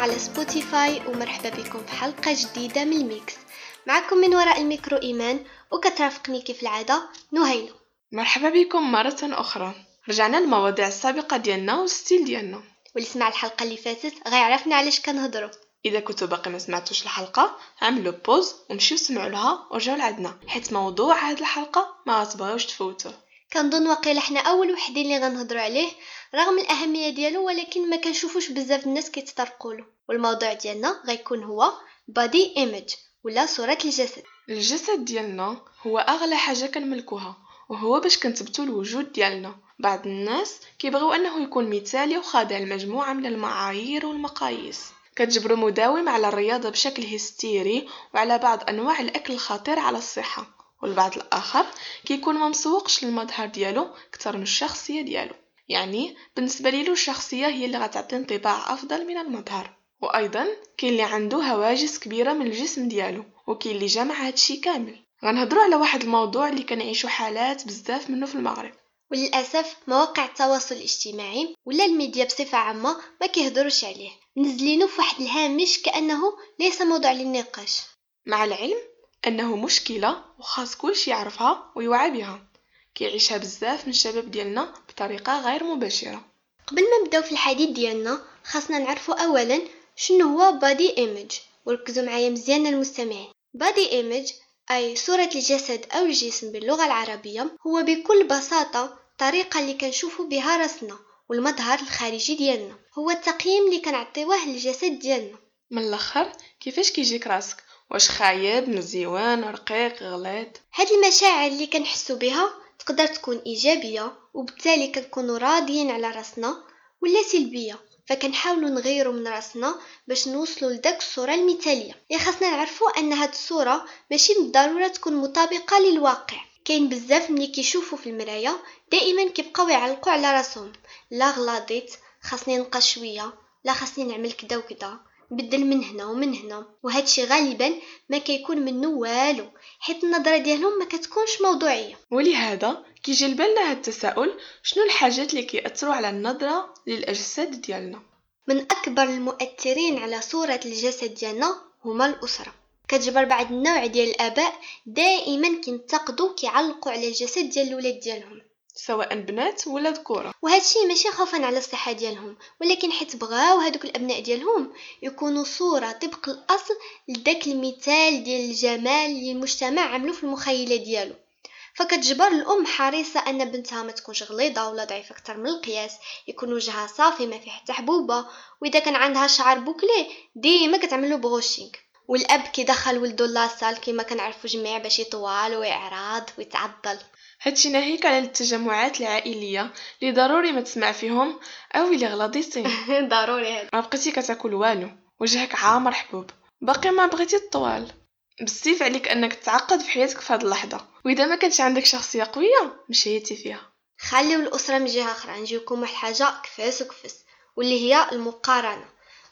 على سبوتيفاي ومرحبا بكم في حلقة جديدة من الميكس معكم من وراء الميكرو إيمان وكترافقني كيف العادة نهيلة مرحبا بكم مرة أخرى. رجعنا للمواضيع السابقة ديالنا وال style ديالنا. واللي سمع الحلقة اللي فاتت غيعرفنا علاش كنهضروا. إذا كنتو باقي ما سمعتوش الحلقة عملوا pause ومشيو سمعوا لها ورجعوا لعندنا. حيت موضوع هاد الحلقة ما غتبغيوش تفوتوه كنظن واقيلا حنا أول وحدين اللي غنهضروا عليه رغم الأهمية ديالو ولكن ما كنشوفوش بزاف الناس كيتطرقوا له والموضوع ديالنا غيكون هو body image ولا صورة الجسد. الجسد ديالنا هو أغلى حاجة كنملكوها وهو باش كنثبتوا الوجود ديالنا. بعض الناس كيبغيو أنه يكون مثالي وخاضع لمجموعة من المعايير والمقاييس. كتجبروا مداوم على الرياضة بشكل هستيري وعلى بعض أنواع الأكل الخطير على الصحة. والبعض الآخر كيكون ما مسوقش للمظهر ديالو كتر من الشخصية ديالو. يعني بالنسبة ليلو الشخصية هي اللي غتعطي انطباع أفضل من المظهر. وأيضا كاين اللي عنده هواجس كبيرة من الجسم ديالو وكاين اللي جمع هادشي كامل. غنهضروا على واحد الموضوع اللي كنعيشو حالات بزاف منه في المغرب. وللأسف مواقع التواصل الاجتماعي ولا الميديا بصفة عامة ما كيهضروش عليه. منزلينه في واحد الهامش كأنه ليس موضوع للنقاش. مع العلم أنه مشكلة وخاص كلشي يعرفها ويوعى بها كيعيشها بزاف من الشباب ديالنا بطريقة غير مباشرة. قبل ما نبداو في الحديث ديالنا خاصنا نعرفوا اولا شنو هو body image وركزوا معايا مزيان المستمعين. body image أي صورة الجسد أو الجسم باللغة العربية هو بكل بساطة الطريقة اللي كنشوفو بها راسنا والمظهر الخارجي ديالنا. هو التقييم اللي كنعطيوه للجسد ديالنا. من الأخر كيفاش كيجيك راسك؟ واش خايب مزيوان رقيق غليظ. هاد المشاعر اللي كنحسو بها تقدر تكون إيجابية وبالتالي كنكونوا راضيين على راسنا ولا سلبية. فكنحاولوا نغيروا من راسنا باش نوصلوا لداك الصورة المثالية. يا خاصنا نعرفوا أن هاد الصورة ماشي بالضرورة تكون مطابقة للواقع. كاين بزاف ملي كيشوفوا في المرايه دائما كيبقاو يعلقوا على راسهم. لا غلاضيت خاصني نقى شوية لا خاصني نعمل كدا وكدا. نبدل من هنا ومن هنا. وهادشي غالبا ما كيكون منه والو حيت النظرة ديالهم ما كتكونش موضوعية. ولهذا كيجي لبالنا هاد التساؤل شنو الحاجات اللي كيأثروا على النظرة للأجساد ديالنا؟ من أكبر المؤثرين على صورة الجسد ديالنا هما الأسرة. كتجبر بعض النوع ديال الآباء دائما كينتقدوا كيعلقوا على الجسد ديال الولاد ديالهم. سواء بنات ولا ذكورة. وهذا الشيء ماشي خوفا على الصحة ديالهم ولكن حيت بغاو هذوك الأبناء ديالهم يكونوا صورة طبق الأصل لذاك المثال ديال الجمال اللي المجتمع عملو في المخيلة ديالو. فكتجبر الأم حريصة أن بنتها ما تكونش غليظة ولا ضعيفة أكثر من القياس يكون وجهها صافي ما فيه حتى حبوبة وإذا كان عندها شعر bouclé ديما كتعملو brushing والأب كيدخل ولدو la salle كيما كنعرفو جميع باش يطوال ويعراض ويتعضل هادشي ناهيك على التجمعات العائلية اللي ضروري ما تسمع فيهم أو اللي غلاضيتين ضروري هذا ما بقيتي كتاكل والو وجهك عامر حبوب باقي ما بغيتي الطوال. بزاف عليك أنك تعقد في حياتك في هاد اللحظة. وإذا ما كانش عندك شخصية قوية مشيتي فيها. خليو الأسرة من جهة أخرى. نجيوكم واحد حاجة كفاس وكفاس واللي هي المقارنة.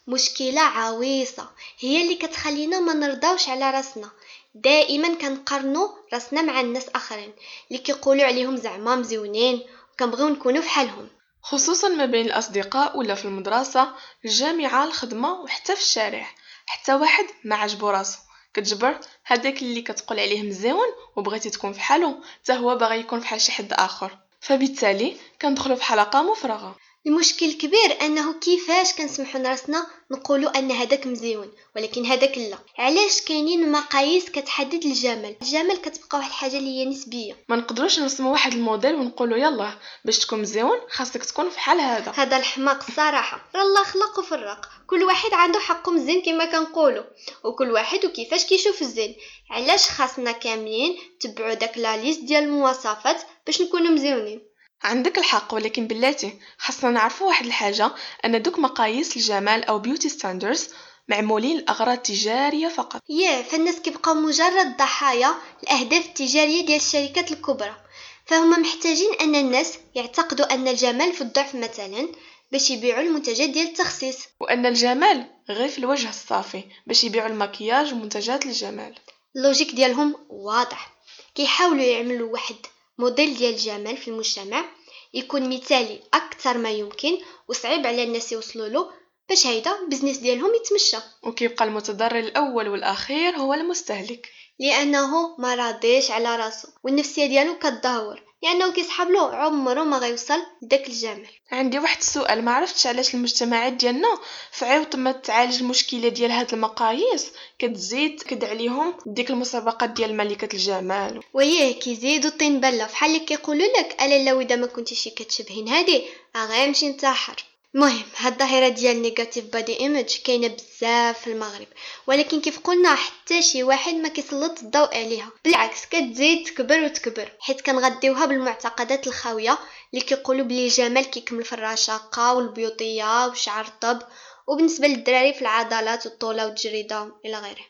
مشكلة عويصة. هي اللي كتخلينا ما نرضاوش على راسنا. دائما كنقارنوا راسنا مع الناس آخرين اللي كيقولوا عليهم زعما مزيونين وكنبغيو نكونوا فحالهم خصوصا ما بين الأصدقاء ولا في المدرسة الجامعة الخدمة وحتى في الشارع. حتى واحد ما عجبو راسو. كتجبر هذاك اللي كتقول عليه مزيون وبغيتي تكون فحالو حتى هو باغي يكون فحال شي حد آخر. فبالتالي كندخلوا في حلقة مفرغة. المشكل الكبير أنه كيفاش كنسمحوا لراسنا نقولوا أن هذاك مزيون ولكن هذاك لا. علاش كاينين مقاييس كتحدد الجمال الجمال كتبقى واحد الحاجة اللي هي نسبية. ما نقدروش نرسموا واحد الموديل ونقولوا يلا باش تكون مزيون خاصك تكون فحال هذا. هذا الحماق الصراحه راه الله خلق وفرق كل واحد عنده حقه مزيان كما كنقولوا وكل واحد وكيفاش كيشوف الزين. علاش خاصنا كاملين تبعوا داك لا ليست ديال المواصفات باش نكونوا مزيونين؟ عندك الحق ولكن بلاتي خاصنا نعرفوا واحد الحاجة أن دوك مقاييس الجمال أو beauty standards معمولين لأغراض تجارية فقط. ياه فالناس كيبقاو مجرد ضحايا الاهداف التجاريه ديال الشركات الكبرى. فهم محتاجين أن الناس يعتقدوا أن الجمال في الضعف مثلا باش يبيعوا المنتجات ديال التخسيس وأن الجمال غير في الوجه الصافي باش يبيعوا المكياج ومنتجات الجمال. ال logique ديالهم واضح. كيحاولوا يعملوا واحد موديل ديال الجمال في المجتمع يكون مثالي أكثر ما يمكن وصعيب على الناس يوصلوا له باش هيدا البزنس ديالهم يتمشى. وكيبقى المتضرر الأول والأخير هو المستهلك. لأنه ما راضيش على راسو والنفسية ديالو كتدهور. لأنه كيسحب له عمره ما غيوصل لداك الجمال عندي واحد السؤال ما عرفتش علاش المجتمعات ديالنا فعاود ما تعالج المشكلة ديال هاد المقاييس؟ كتزيد كد عليهم ديك المسابقات ديال ملكة الجمال. وياه كيزيدوا الطين بلة. فحال اللي كيقولوا لك ألا لو اذا ما كنتيش كتشبهين هادي غيمشي نتاحر المهم هاد الظاهرة ديال negative body image كاينة بزاف في المغرب. ولكن كيف قلنا حتى شي واحد ما كيسلط الضوء عليها. بالعكس كتزيد تكبر وتكبر. حيت كنغديوها بالمعتقدات الخاوية اللي كيقولوا بلي الجمال كيكمل في الرشاقة والبيوضية وشعر رطب وبالنسبة للدراري في العضلات والطولة والتجريده إلى غيره.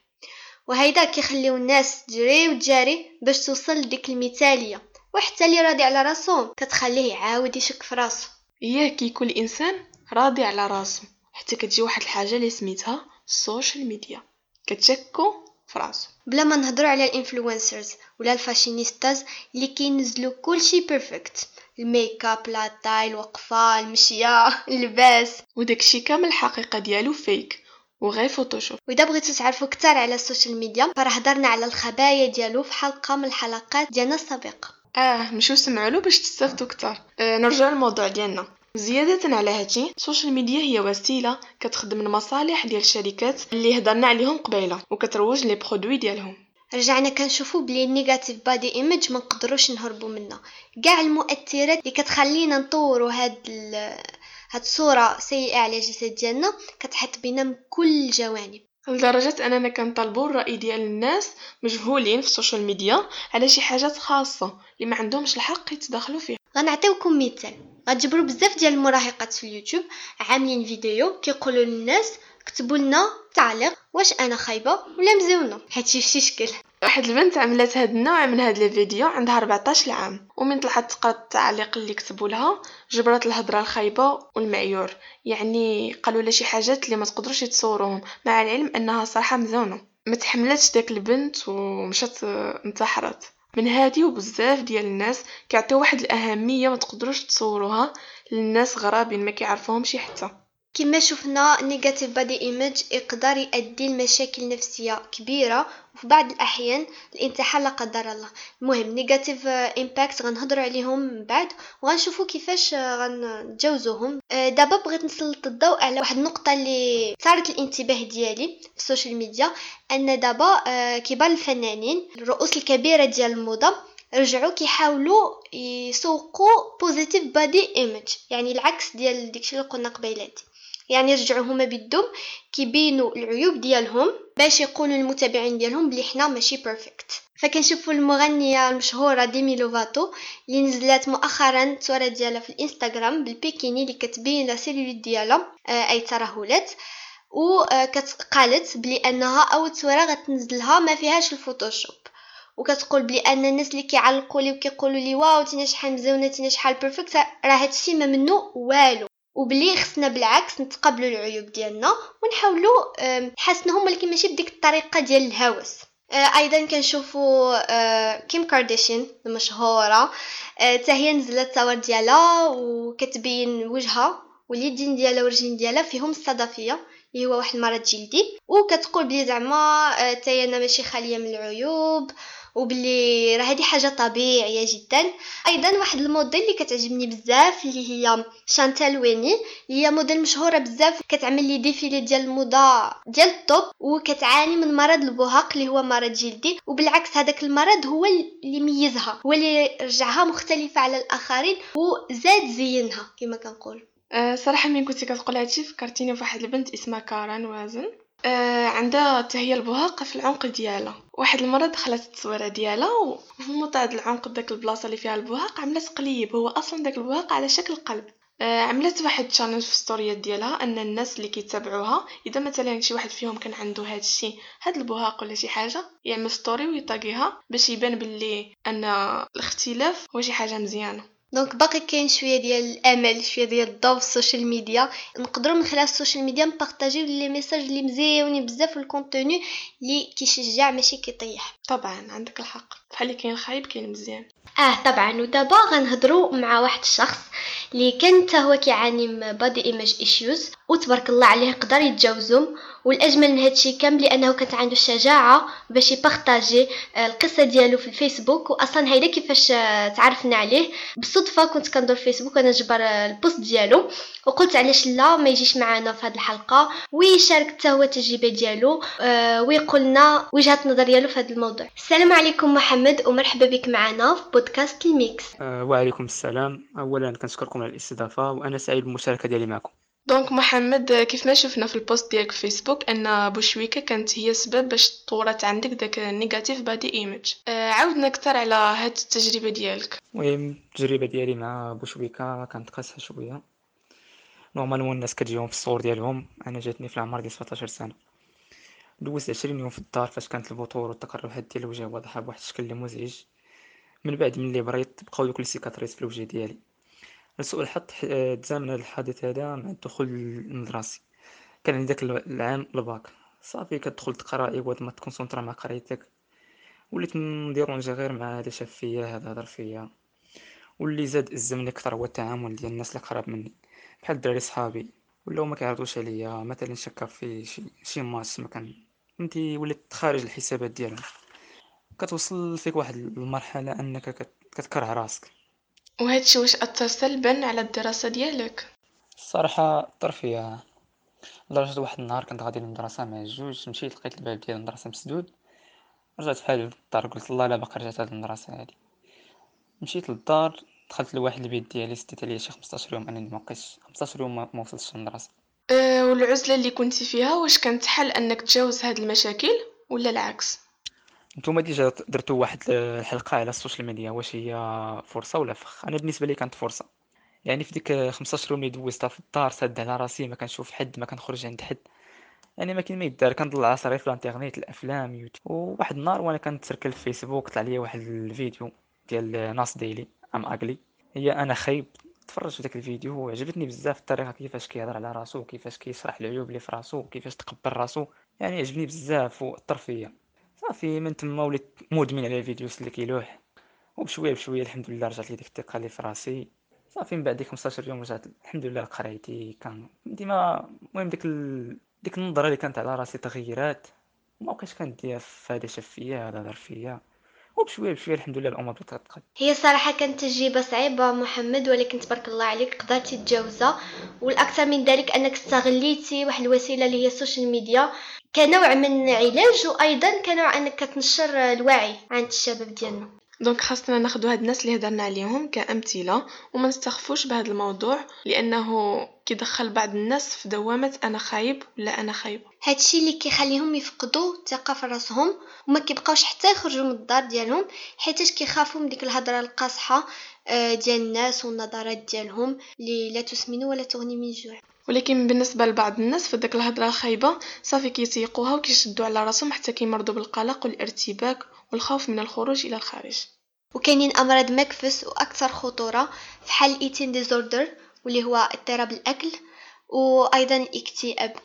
وهيدا كيخليو الناس تجري وتجاري باش توصل لديك المثالية. وحتى اللي راضي على راسو كتخليه يعاود يشك في راسو. اياه كي كل إنسان راضي على راسو حتى كتجي واحد الحاجة اللي سميتها ال social media كتشكو في راسو. بلا ما نهضروا على ال influencers ولا ال fashionistas اللي كينزلوا كلشي perfect ال make-up la taille الوقفه المشية اللباس وداكشي كامل الحقيقة ديالو fake وغير Photoshop وإذا بغيتو تعرفوا أكثر على ال social media فراه هضرنا على الخبايا ديالو في حلقة من الحلقات ديالنا السابقة. آه مشيو سمعوا له باش تستافدوا أكثر آه نرجع للموضوع ديالنا. زيادة على هادشي ال social media هي وسيلة كتخدم المصالح ديال الشركات اللي هضرنا عليهم قبيلة وكتروج les produits ديالهم. رجعنا كنشوفو بلي ال negative body image ما نقدروش نهربوا منها كاع المؤثرات اللي كتخلينا نطوروا هاد ال... هاد الصورة سيئة على الجسد ديالنا كتحط بينا من كل الجوانب. لدرجة أننا كنطلبوا الرأي ديال الناس مجهولين في ال social media على شي حاجات خاصة اللي ما عندهمش الحق يتدخلوا فيها. غنعطيوكم مثال. غتجبروا بزاف ديال المراهقات في اليوتيوب عاملين فيديو كيقولوا للناس كتبوا لنا تعليق واش أنا خايبة ولا مزيونة. هادشي فشي شكل. واحد البنت عملت هاد النوع من هاد الفيديو عندها 14 عام ومن طلعت تقرا التعليق اللي كتبوا لها جبرت الهضرة الخايبة والمعيور. يعني قالوا لها شي حاجات اللي ما تقدروش يتصوروهم مع العلم أنها صراحة مزونه ما تحملتش داك البنت ومشات انتحرت. من هادي وبزاف ديال الناس كيعطيو واحد الأهمية ما تقدروش تصوروها للناس غرابين ما كيعرفوهمش حتى. كما شفنا negative body image يقدر يؤدي لمشاكل نفسية كبيرة وفي بعض الأحيان الانتحار لا قدر الله. المهم negative impact غنهضروا عليهم من بعد وغنشوفوا كيفاش غنتجاوزوهم. آه، دابا بغيت نسلط الضوء على واحد النقطة اللي ثارت الانتباه ديالي في ال social media أن دابا آه، كبار الفنانين الرؤوس الكبيرة ديال الموضة رجعوا كيحاولوا يسوقوا positive body image يعني العكس ديال داكشي اللي قلنا قبيلاتي. يعني رجعوا هما بدهم كيبينوا العيوب ديالهم باش يقولوا للمتابعين ديالهم بلي حنا ماشي perfect فكنشوفوا المغنية المشهورة ديمي لوفاتو اللي نزلت مؤخرا الصورة ديالها في الإنستغرام بالبيكيني اللي كتبين la cellulite ديالها آه، اي ترهلات وقالت بلي أنها أول صورة غتنزلها ما فيهاش الفوتوشوب. وكتقول بلي أن الناس اللي كيعلقوا لي وكيقولوا لي واو تينا شحال مزيونه تينا شحال perfect راه هادشي ما منه والو. وبلي خصنا بالعكس نتقبلوا العيوب ديالنا ونحاولوا نحسنهم ولكن ماشي بديك الطريقة ديال الهوس. آه، أيضا كنشوفوا آه، كيم كارديشيان المشهورة حتى آه، هي نزلت صور ديالها وكتبين وجهها واليدين ديالها والرجلين ديالها فيهم الصدفية اللي هو واحد المرض جلدي. وكتقول بلي زعما حتى أنا ماشي خالية من العيوب وبلي راه هذه حاجة طبيعية جدا. أيضا واحد الموديل اللي كتعجبني بزاف اللي هي شانتال ويني هي موديل مشهورة بزاف كتعمل les défilés ديال الموضة ديال الطوب وكتعاني من مرض البهاق اللي هو مرض جلدي. وبالعكس هذاك المرض هو اللي ميزها هو اللي رجعها مختلفة على الآخرين وزاد زينها كما كنقول. أه صراحة من كنتي كتقول هادشي فكرتيني فواحد البنت اسمها كاران وازن عندها حتى هي البهاق في العنق ديالها. واحد المرة دخلت التصويرة ديالها وفي موضع العنق داك البلاصة اللي فيها البهاق عملت قليب. هو أصلا داك البهاق على شكل قلب. آه عملت واحد challenge في ستوريات ديالها أن الناس اللي كيتابعوها إذا مثلا شي واحد فيهم كان عنده هاد الشيء هاد البهاق ولا شي حاجة يعمل story ويطاقيها باش يبان باللي أن الاختلاف هو شي حاجة مزيانة. donc باقي كاين شوية ديال الأمل شوية ديال الضوء في ال social media. نقدروا من خلال ال social media نبارطاجيو les messages اللي مزيونين بزاف ال contenu اللي كيشجع ماشي كيطيح. طبعا عندك الحق. بحال كاين خايب كاين مزيان. آه طبعا. ودابا غنهضروا مع واحد الشخص اللي كان حتى هو كيعاني من body image issues وتبارك الله عليه قدر يتجاوزهم. والأجمل من هادشي كامل لأنه كانت عنده الشجاعه باش يبارطاجي آه، القصة ديالو في الفيسبوك. واصلا هيدا كيفاش آه، تعرفنا عليه. بالصدفه كنت كندور فيسبوك وأنا نجبر آه، ال post ديالو. وقلت علاش لا ما يجيش معنا في هذه الحلقة. ويشارك حتى هو التجربة ديالو. ويقول لنا وجهة النظر ديالو في هذا الموضوع. السلام عليكم محمد ومرحبا بك معنا في بودكاست الميكس. وعليكم السلام. اولا كنشكركم على الاستضافة وأنا سعيد بالمشاركة ديالي معكم. donc محمد كيف ما شفنا في ال post ديالك في فيسبوك أن بوشويكا كانت هي السبب باش طورت عندك داك ال negative body image آه عاودنا أكثر على هاد التجربة ديالك. المهم التجربة ديالي مع بوشويكا كانت قاسيه شوية. normalement الناس كتجيهم في الصغر ديالهم. أنا جاتني في العمر ديال 17 سنة. دوزت 20 يوم في الدار فاش كانت البثور والتقرحات ديال الوجه واضحه بواحد الشكل اللي مزعج من بعد ملي بريت بقاو دوك les cicatrices في الوجه ديالي. لسوء الحظ تزامن هذا الحادث هذا مع الدخول المدرسي. كان عندي داك العام الباك. صافي كتدخل تقرا ايوا ما تكونسونطرا مع قرايتك. وليت نديرونجي غير مع هذا شاف فيا هذا هضر فيا. واللي زاد الزمني أكثر هو التعامل ديال الناس اللي قراب مني. بحال الدراري صحابي. ولاو ما كيعرضوش عليا مثلا شكا في شي شي ماتش ما كان فهمتي وليت خارج الحسابات ديالهم كتوصل فيك واحد المرحلة أنك كتكره راسك. وهادشي واش أثر سلبا على الدراسة ديالك؟ الصراحة الترفيه لدرجة واحد النهار كنت غادي للمدرسة مع الجوج مشيت لقيت الباب ديال المدرسة مسدود. رجعت بحالي للدار قلت الله لا باقي رجعت هاد المدرسة هادي. مشيت للدار دخلت لواحد البيت ديالي سديت عليا شي خمسطاش يوم انني مبقيتش خمسطاش يوم ما وصلتش للمدرسة. أه والعزلة اللي كنتي فيها واش كانت حل أنك تجاوز هاد المشاكل ولا العكس؟ نتوما déjà درتو واحد الحلقة على ال social media واش هي فرصة ولا فخ؟ أنا بالنسبة لي كانت فرصة. يعني في ديك 15 يوم اللي دوزتها في الدار ساد على راسي ما كنشوف حد ما كنخرج عند حد. يعني ما كاين ما يدار كنضل عصري في الانترنيت الأفلام يوتيوب. وواحد النهار وأنا كنتركل في فيسبوك طلع لي واحد الفيديو ديال ناس ديلي I'm ugly هي أنا خايب. تفرجت في داك الفيديو وعجبتني بزاف الطريقة كيفاش كيهضر على راسو كيفاش كيشرح العيوب اللي في راسو كيفاش تقبل راسو. يعني عجبني بزاف والطرفيه صافي من تما وليت مدمن على ال videos اللي كيلوح. وبشوية بشوية الحمد لله رجعت لي ديك الثقة اللي في راسي. صافي من بعد ديك 15 يوم رجعت الحمد لله لقرايتي كان ديما المهم ديك ال... ديك النظرة اللي كانت على راسي تغيرات. ما بقيتش كنديها في هذا شاف فيا هذا دار فيا وبشوية بشوية الحمد لله الأمور بدات تتقد هي صراحة كانت تجربة صعيبة محمد ولكن تبارك الله عليك قدرتي تجاوزها والأكثر من ذلك أنك استغليتي واحد الوسيلة اللي هي ال social media. كنوع من علاج وأيضا كنوع أنك كتنشر الوعي عند الشباب ديالنا. donc خاصنا ناخذ هاد الناس اللي هضرنا عليهم كأمثلة وما نستخفوش بهذا الموضوع لأنه كيدخل بعض الناس في دوامة أنا خايب ولا أنا خايب هادشي اللي كيخليهم يفقدوا الثقة في راسهم وما كيبقاوش حتى يخرجوا من الدار ديالهم حيتاش كيخافوا من ديك الهضرة القاصحة آه، ديال الناس والنظرات ديالهم اللي لا تسمن ولا تغني من جوع. ولكن بالنسبة لبعض الناس فداك الهضرة الخايبة صافي كيتيقوها وكيشدوا على راسهم حتى كيمرضوا بالقلق والارتباك والخوف من الخروج إلى الخارج. وكاينين أمراض مكفس وأكثر خطورة فحال ال eating disorder واللي هو اضطراب الأكل وأيضا الاكتئاب.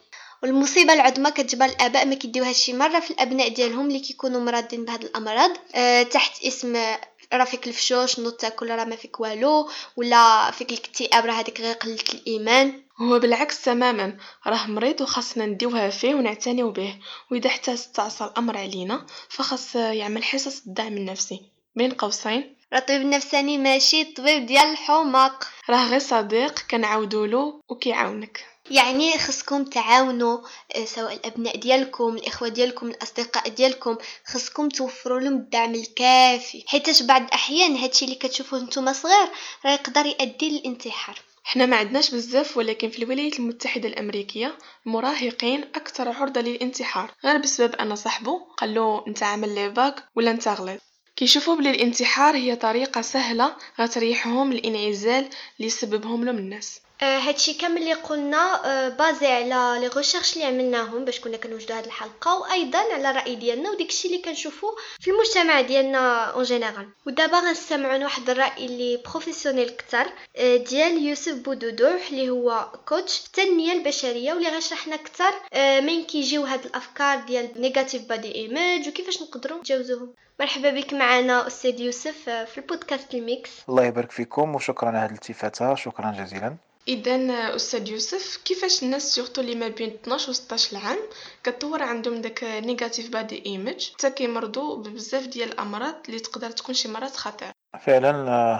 والمصيبة العظمى كتجبر الآباء ما كيديو هادشي مرة في الأبناء ديالهم اللي كيكونوا مرضين بهاد الأمراض أه تحت اسم راه فيك الفشوش نوض تاكل راه ما فيك والو ولا فيك الاكتئاب راه هذيك غير قلة الإيمان هو بالعكس تماما. راه مريض وخاصنا نديوها فيه ونعتنيو به. وإذا حتى استعصى الأمر علينا فخاص يعمل حصص الدعم النفسي. بين قوسين. الطبيب النفساني ماشي الطبيب ديال الحماق. راه غير صديق كنعاودولو وكيعاونك. يعني خصكم تعاونوا آه، سواء الأبناء ديالكم الإخوة ديالكم الأصدقاء ديالكم. خصكم توفروا لهم الدعم الكافي. حيتاش بعض الأحيان هادشي اللي كتشوفوه نتوما صغير راه يقدر يؤدي للانتحار. حنا ما عندناش بزاف ولكن في الولايات المتحدة الأمريكية المراهقين أكثر عرضة للانتحار. غير بسبب أن صاحبه قال له أنت عامل لي باك ولا أنت غلط. كيشوفوا بلي الانتحار هي طريقة سهلة غتريحهم الإنعزال اللي سببهم لهم الناس. هادشي كامل اللي قلنا آه، basé على les recherches اللي عملناهم باش كنا كنوجدوا هاد الحلقة وأيضا على الراي ديالنا وداكشي اللي كنشوفو في المجتمع ديالنا en général ودابا غنستمعوا واحد الرأي اللي professionnel أكثر آه، ديال يوسف بودودوح اللي هو coach التنمية البشرية واللي غيشرح لنا أكثر من كيجيو هاد الأفكار ديال negative body image وكيفاش نقدروا نتجاوزوهم. مرحبا بك معنا أستاذ يوسف في البودكاست الميكس. الله يبارك فيكم وشكرا على هذه الالتفاتة شكرا جزيلا. اذا أستاذ يوسف كيفاش الناس surtout اللي ما بين 12 و 16 عام كتطور عندهم داك negative body image حتى كيمرضوا بزاف ديال الأمراض اللي تقدر تكون شي مرات خطيره فعلا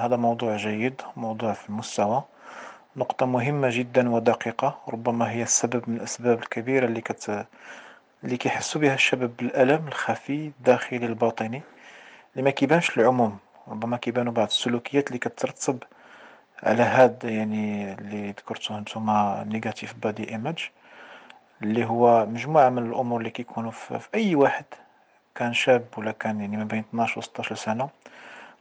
هذا موضوع جيد موضوع في المستوى. نقطة مهمة جدا ودقيقة ربما هي السبب من الأسباب الكبيرة اللي كت اللي كيحسوا بها الشباب بالألم الخفي الداخلي الباطني اللي ما كيبانش العموم ربما كيبانوا بعض السلوكيات اللي كترتب على هاد يعني اللي ذكرتو نتوما negative body image اللي هو مجموعة من الأمور اللي كيكونوا في, في أي واحد كان شاب ولا كان يعني ما بين 12 و 16 سنة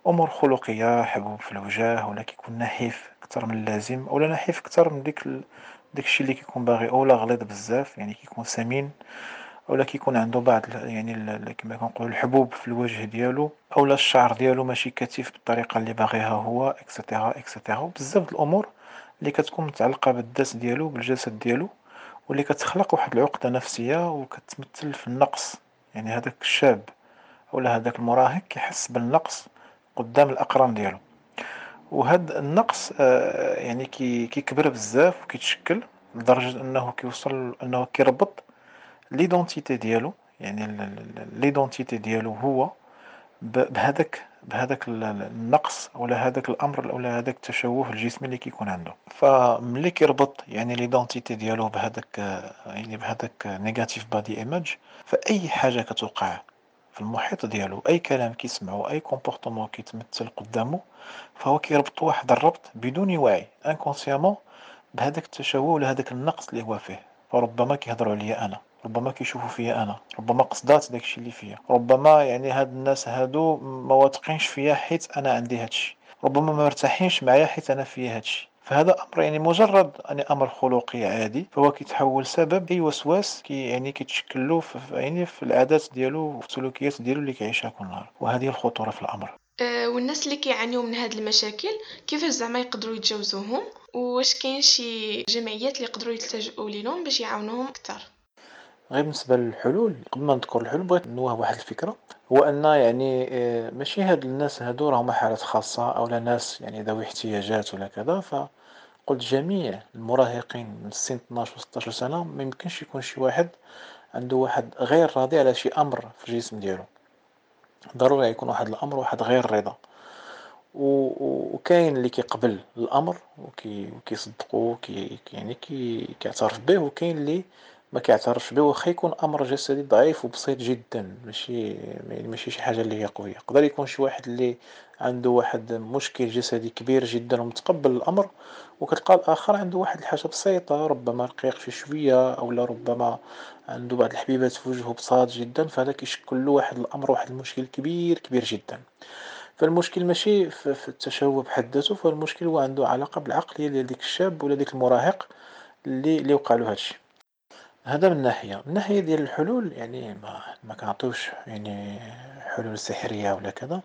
أمور خلقية حبوب في الوجه ولا كيكون نحيف أكثر من اللازم أولا نحيف أكثر من ديك داك الشي اللي كيكون باغي أولا غليظ بزاف يعني كيكون سمين. أولا كيكون عندو بعض يعني كيما كنقولو الحبوب في الوجه ديالو أولا الشعر ديالو ماشي كثيف بالطريقة اللي باغيها هو إكسيتيرا إكسيتيرا بزاف د الأمور اللي كتكون متعلقة بالذات ديالو بالجسد ديالو واللي كتخلق واحد العقدة نفسية وكتمثل في النقص. يعني هداك الشاب أولا هداك المراهق كيحس بالنقص قدام الأقران ديالو. وهاد النقص يعني كيكبر بزاف وكيتشكل لدرجة أنه كيوصل أنه كيربط l'identité ديالو يعني l'identité ديالو هو بهذاك بهذاك النقص ولا هذاك الأمر ولا هذاك التشوه الجسمي اللي كيكون عنده. فملي كيربط يعني l'identité ديالو بهذاك يعني بهذاك negative body image فأي حاجة كتوقع في المحيط ديالو أي كلام كيسمعو أي comportement كيتمثل قدامه فهو كيربط واحد الربط بدون وعي inconsciemment بهذاك التشوه ولا هذاك النقص اللي هو فيه. فربما كيهضروا عليا أنا. ربما كيشوفوا فيا أنا ربما قصدات داكشي اللي فيا ربما يعني هاد الناس هادو ما واثقينش فيا حيت أنا عندي هادشي ربما ما مرتاحينش معايا حيت أنا فيا هادشي. فهذا أمر يعني مجرد يعني أمر خلقي عادي فهو كيتحول سبب أي وسواس كي يعني كيتشكل له في يعني في العادات ديالو وفي السلوكيات ديالو اللي كيعيشها كل نهار. وهذه الخطورة في الأمر. أه والناس اللي كيعانيو من هاد المشاكل كيفاش زعما يقدروا يتجاوزوهم؟ واش كاين شي جمعيات اللي يقدروا يلتجؤوا ليهم باش يعاونوهم أكثر؟ غير بالنسبة للحلول قبل ما نذكر الحلول بغيت نوه واحد الفكرة. هو أن يعني آه، ماشي هاد الناس هادو راهم حالات خاصة أولا ناس يعني ذوي احتياجات ولا كذا فقلت جميع المراهقين من سن 12 و 16 سنة ما يمكنش يكون شي واحد عنده واحد غير راضي على شي أمر في الجسم ديالو. ضروري يكون واحد الأمر واحد غير رضا. وكاين اللي كيقبل الأمر وكيصدقو كي يعني كيعترف به وكاين اللي ما كيعترفش به واخا يكون أمر جسدي ضعيف وبسيط جدا ماشي ماشي شي حاجة اللي هي قوية. يقدر يكون شي واحد اللي عنده واحد مشكل جسدي كبير جدا ومتقبل الأمر وكتلقى الآخر عنده واحد الحاجة بسيطة ربما رقيق في شوية أو ربما عنده بعض الحبيبات في وجهه بساط جدا فهذا كيشكل له واحد الأمر واحد المشكل كبير كبير جدا. فالمشكل ماشي في التشوه بحد ذاته فالمشكل هو عنده علاقة بالعقليه ديال ديك الشاب ولا ديك المراهق اللي اللي وقع له هادشي. هذا من ناحية. من ناحية ديال الحلول يعني ما ما كنعطيوش يعني حلول سحرية ولا كذا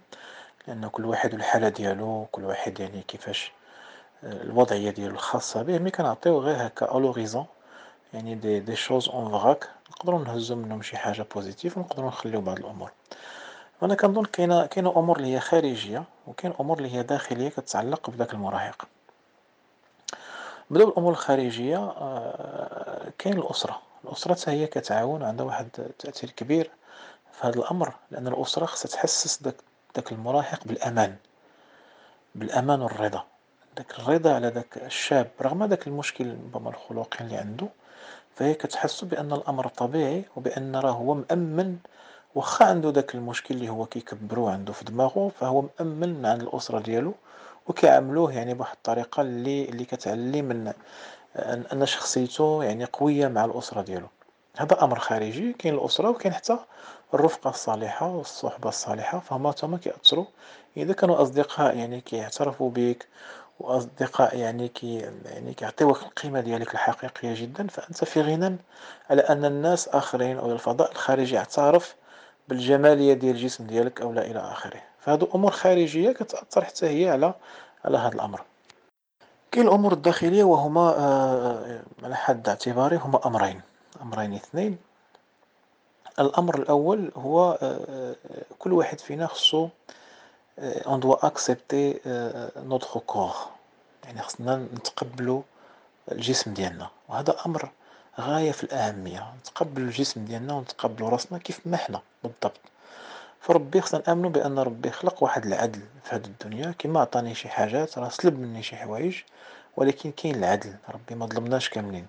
لأن كل واحد والحالة ديالو كل واحد يعني كيفاش الوضعية ديالو الخاصة به. مي كنعطيو غير هكا ألوغيزون يعني des des choses en vrac نقدرو نهزو منهم شي حاجة positive ونقدرو نخليو بعض الأمور. أنا كنظن كاينة كاينة أمور اللي هي خارجية وكاين أمور اللي هي داخلية كتعلق بداك المراهق. نبداو بالأمور الخارجية آه، كاين الأسرة. الأسرة هي كتعاون عندها واحد التأثير كبير في هذا الأمر لأن الأسرة خصها تحسس داك داك المراهق بالأمان بالأمان والرضا. داك الرضا على داك الشاب رغم داك المشكل ربما الخلقي اللي عنده فهي كتحسو بأن الأمر طبيعي وبأن راه هو مأمن واخا عنده داك المشكل اللي هو كيكبرو عنده في دماغه فهو مأمن عند الأسرة ديالو وكيعاملوه يعني بواحد الطريقة اللي اللي كتعلي من أن شخصيته يعني قوية مع الأسرة ديالو. هذا أمر خارجي كاين الأسرة وكاين حتى الرفقة الصالحة والصحبة الصالحة فهما تما كيأثروا. إذا كانوا أصدقاء يعني كيعترفوا بك وأصدقاء يعني كي يعني كيعطيوك القيمة ديالك الحقيقية جدًا، فأنت في غنى على أن الناس آخرين أو الفضاء الخارجي يعترف بالجمالية ديال الجسم ديالك أو لا إلى آخره، فهادو أمور خارجية كتأثر حتى هي على على هاد الأمر. كاين الأمور الداخلية وهما آه، على حد اعتباري هما أمرين، أمرين اثنين، الأمر الأول هو آه، آه، كل واحد فينا خصو on doit accepter notre corps. يعني خصنا نتقبلو الجسم ديالنا. وهذا أمر غاية في الأهمية. نتقبلو الجسم ديالنا ونتقبلو راسنا كيف ما حنا بالضبط. فربي خصنا نآمنو بأن ربي خلق واحد العدل في هاد الدنيا. كيما عطاني شي حاجات راه سلب مني شي حوايج ولكن كاين العدل. ربي ما ظلمناش كاملين.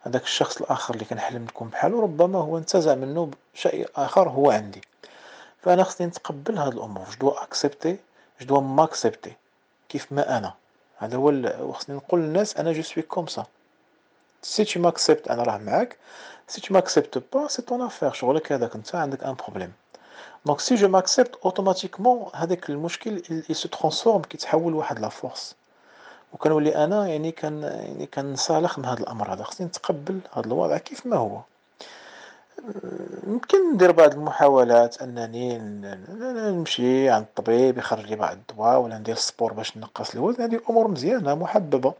هذاك الشخص الآخر اللي كنحلم نكون بحالو ربما هو انتزع منه شيء آخر هو عندي. فأنا خصني نتقبل هاد الأمور. je dois accepter je dois m'accepter كيف ما أنا. هذا هو وخصني نقول للناس أنا je suis comme ça si tu m'acceptes أنا راه معاك. si tu m'acceptes pas c'est ton affaire شغلك هذاك أنت عندك un problème donc si je m'accepte automatiquement هذاك المشكل il se transforme كيتحول لواحد la force وكنولي أنا يعني كان يعني كنصالح من هذا الامر هذا خصني نتقبل هذا الوضع كيف ما هو يمكن ندير بعض المحاولات أنني نمشي عند الطبيب يخرج لي بعض الدواء ولا ندير السبور باش نقص الوزن. هذه أمور مزيانة محببة.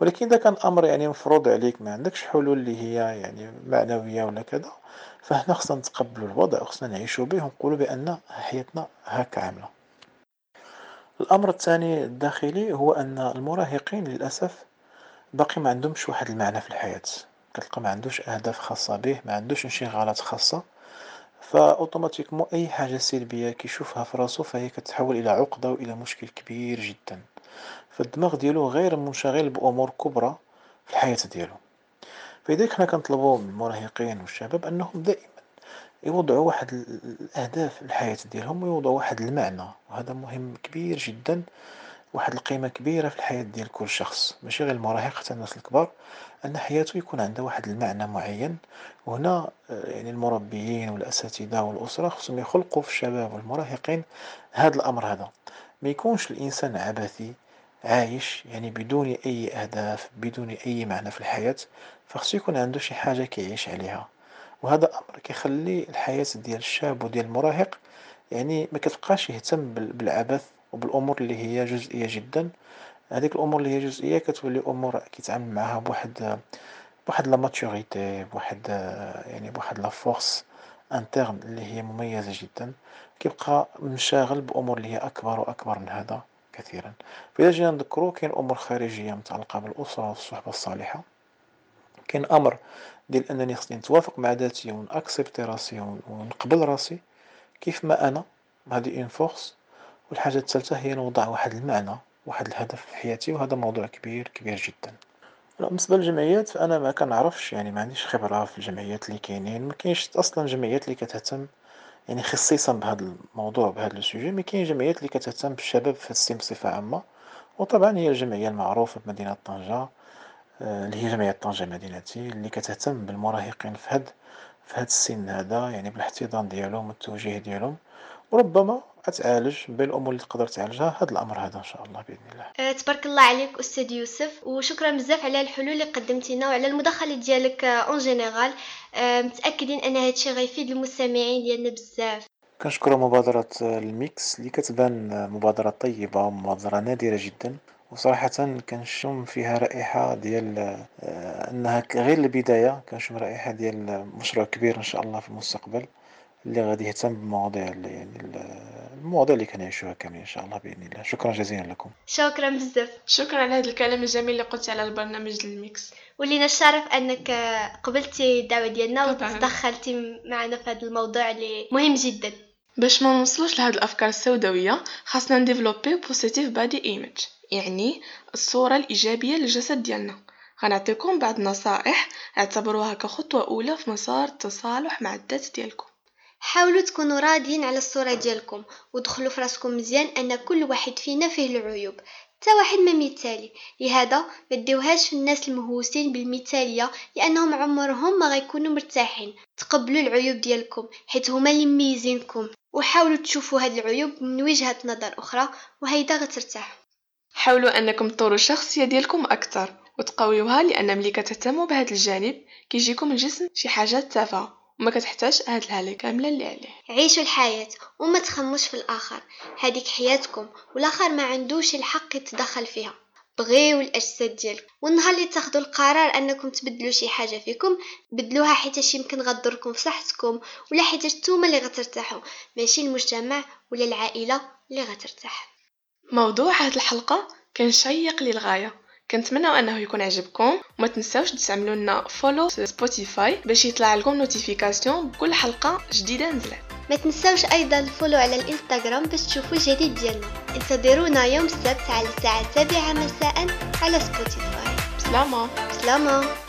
ولكن إذا كان أمر يعني مفروض عليك ما عندكش حلول اللي هي يعني معنوية ولا كذا فهنا خصنا نتقبلوا الوضع وخصنا نعيشوا به ونقولوا بأن حياتنا هكا عامله الأمر الثاني الداخلي هو أن المراهقين للأسف باقي ما عندهمش واحد المعنى في الحياة. كتلقى ما عندوش أهداف خاصة به ما عندوش انشغالات خاصة. فأوتوماتيكمون أي حاجة سلبية كيشوفها في راسو فهي كتحول إلى عقدة وإلى مشكل كبير جدا. فالدماغ ديالو غير منشغل بأمور كبرى في الحياة ديالو. فلذلك حنا كنطلبو من المراهقين والشباب أنهم دائما يوضعوا واحد الأهداف الحياة ديالهم ويوضعوا واحد المعنى وهذا مهم كبير جدا واحد القيمة كبيرة في الحياة ديال كل شخص. ماشي غير المراهق حتى الناس الكبار أن حياته يكون عندها واحد المعنى معين. وهنا آه، يعني المربيين والأساتذة والأسرة خصهم يخلقوا في الشباب والمراهقين هذا الأمر هذا. ما يكونش الإنسان عبثي عايش يعني بدون أي أهداف بدون أي معنى في الحياة. فخصو يكون عنده شي حاجة كيعيش عليها. وهذا أمر كيخلي الحياة ديال الشاب وديال المراهق يعني ما كتبقاش يهتم بالعبث وبالأمور اللي هي جزئية جدا. هذيك الأمور اللي هي جزئية كتولي أمور كيتعامل معها بواحد بواحد la maturité بواحد يعني بواحد la force interne اللي هي مميزة جدا. كيبقى منشغل بأمور اللي هي أكبر وأكبر من هذا كثيرا. فإذا جينا نذكرو كاين أمور خارجية متعلقة بالأسرة والصحبة الصالحة. كاين أمر ديال أنني خصني نتوافق مع ذاتي ون accepter راسي ونقبل راسي كيف ما أنا هذه une force والحاجة الثالثة هي نوضع واحد المعنى واحد الهدف في حياتي وهذا موضوع كبير كبير جدا. بالنسبة للجمعيات فأنا ما كنعرفش يعني ما عنديش خبرة في الجمعيات اللي كاينين ما كاينش أصلا جمعيات اللي كتهتم يعني خصيصا بهذا الموضوع بهذا ال sujet mais كاين جمعيات اللي كتهتم بالشباب في السن بصفة عامة وطبعا هي الجمعية المعروفة بمدينة طنجة آه، اللي هي جمعية طنجة مدينتي اللي كتهتم بالمراهقين في هاد في هاد السن هذا يعني بالاحتضان ديالهم والتوجيه ديالهم وربما أتعالج بين الأمور اللي تقدر تعالجها هذا الأمر هذا إن شاء الله بإذن الله. أه تبارك الله عليك أستاذ يوسف وشكرا بزاف على الحلول اللي قدمتينا وعلى المداخله ديالك en général أه متأكدين أن هذا الشيء غيفيد المستمعين ديالنا بزاف. كنشكر مبادرة ال Mix اللي كتبان مبادرة طيبة ومبادرة نادرة جدا. وصراحة كنشم فيها رائحة ديال آه، أنها غير البداية كنشم رائحة ديال مشروع كبير إن شاء الله في المستقبل اللي غادي يهتم بمواضيع يعني المواضيع اللي كنعيشوها كاملين إن شاء الله بإذن الله. شكرا جزيلا لكم. شكرا بزاف. شكرا على هذا الكلام الجميل اللي قلتي على البرنامج ال Mix. ولينا الشرف أنك قبلتي الدعوة ديالنا وتدخلتي معنا في هذا الموضوع اللي مهم جدا. باش ما نوصلوش لهاد الأفكار السوداوية خاصنا ن développer positive body image يعني الصورة الإيجابية للجسد ديالنا. غنعطيكم بعض النصائح اعتبروها كخطوة أولى في مسار التصالح مع الذات ديالكم. حاولوا تكونوا راضيين على الصورة ديالكم ودخلوا في راسكم مزيان أن كل واحد فينا فيه العيوب حتى واحد ما مثالي لهذا ما تديوهاش في الناس المهووسين بالمثالية لأنهم عمرهم ما غيكونوا مرتاحين. تقبلوا العيوب ديالكم حيث هما اللي مميزينكم. وحاولوا تشوفوا هاد العيوب من وجهة نظر أخرى وهيدا غترتاحوا حاولوا أنكم تطوروا الشخصية ديالكم أكثر وتقويوها لأن ملي كتهتموا بهذا الجانب كيجيكم الجسم شي حاجات تافهة وما كتحتاج هاد الهاله كامله اللي عليه. عيشوا الحياة وما تخموش في الآخر. هذيك حياتكم والآخر ما عندوش الحق يتدخل فيها. بغيو الأجساد ديالكم والنهار اللي تاخدوا القرار أنكم تبدلوا شي حاجة فيكم بدلوها حيتاش يمكن غضركم في صحتكم ولا حيتاش نتوما اللي غترتاحوا ماشي المجتمع ولا العائلة اللي غترتاح. موضوع هاد الحلقة كان شيق للغاية. كنتمنى أنه يكون عجبكم. وما تنساوش تعملوا لنا follow Spotify باش يطلع لكم notification بكل حلقة جديدة نزلت. ما تنساوش أيضا ال follow على الإنستغرام باش تشوفوا الجديد ديالنا. انتظرونا يوم السبت على الساعة 7 مساء على سبوتيفاي بسلامة. سلامه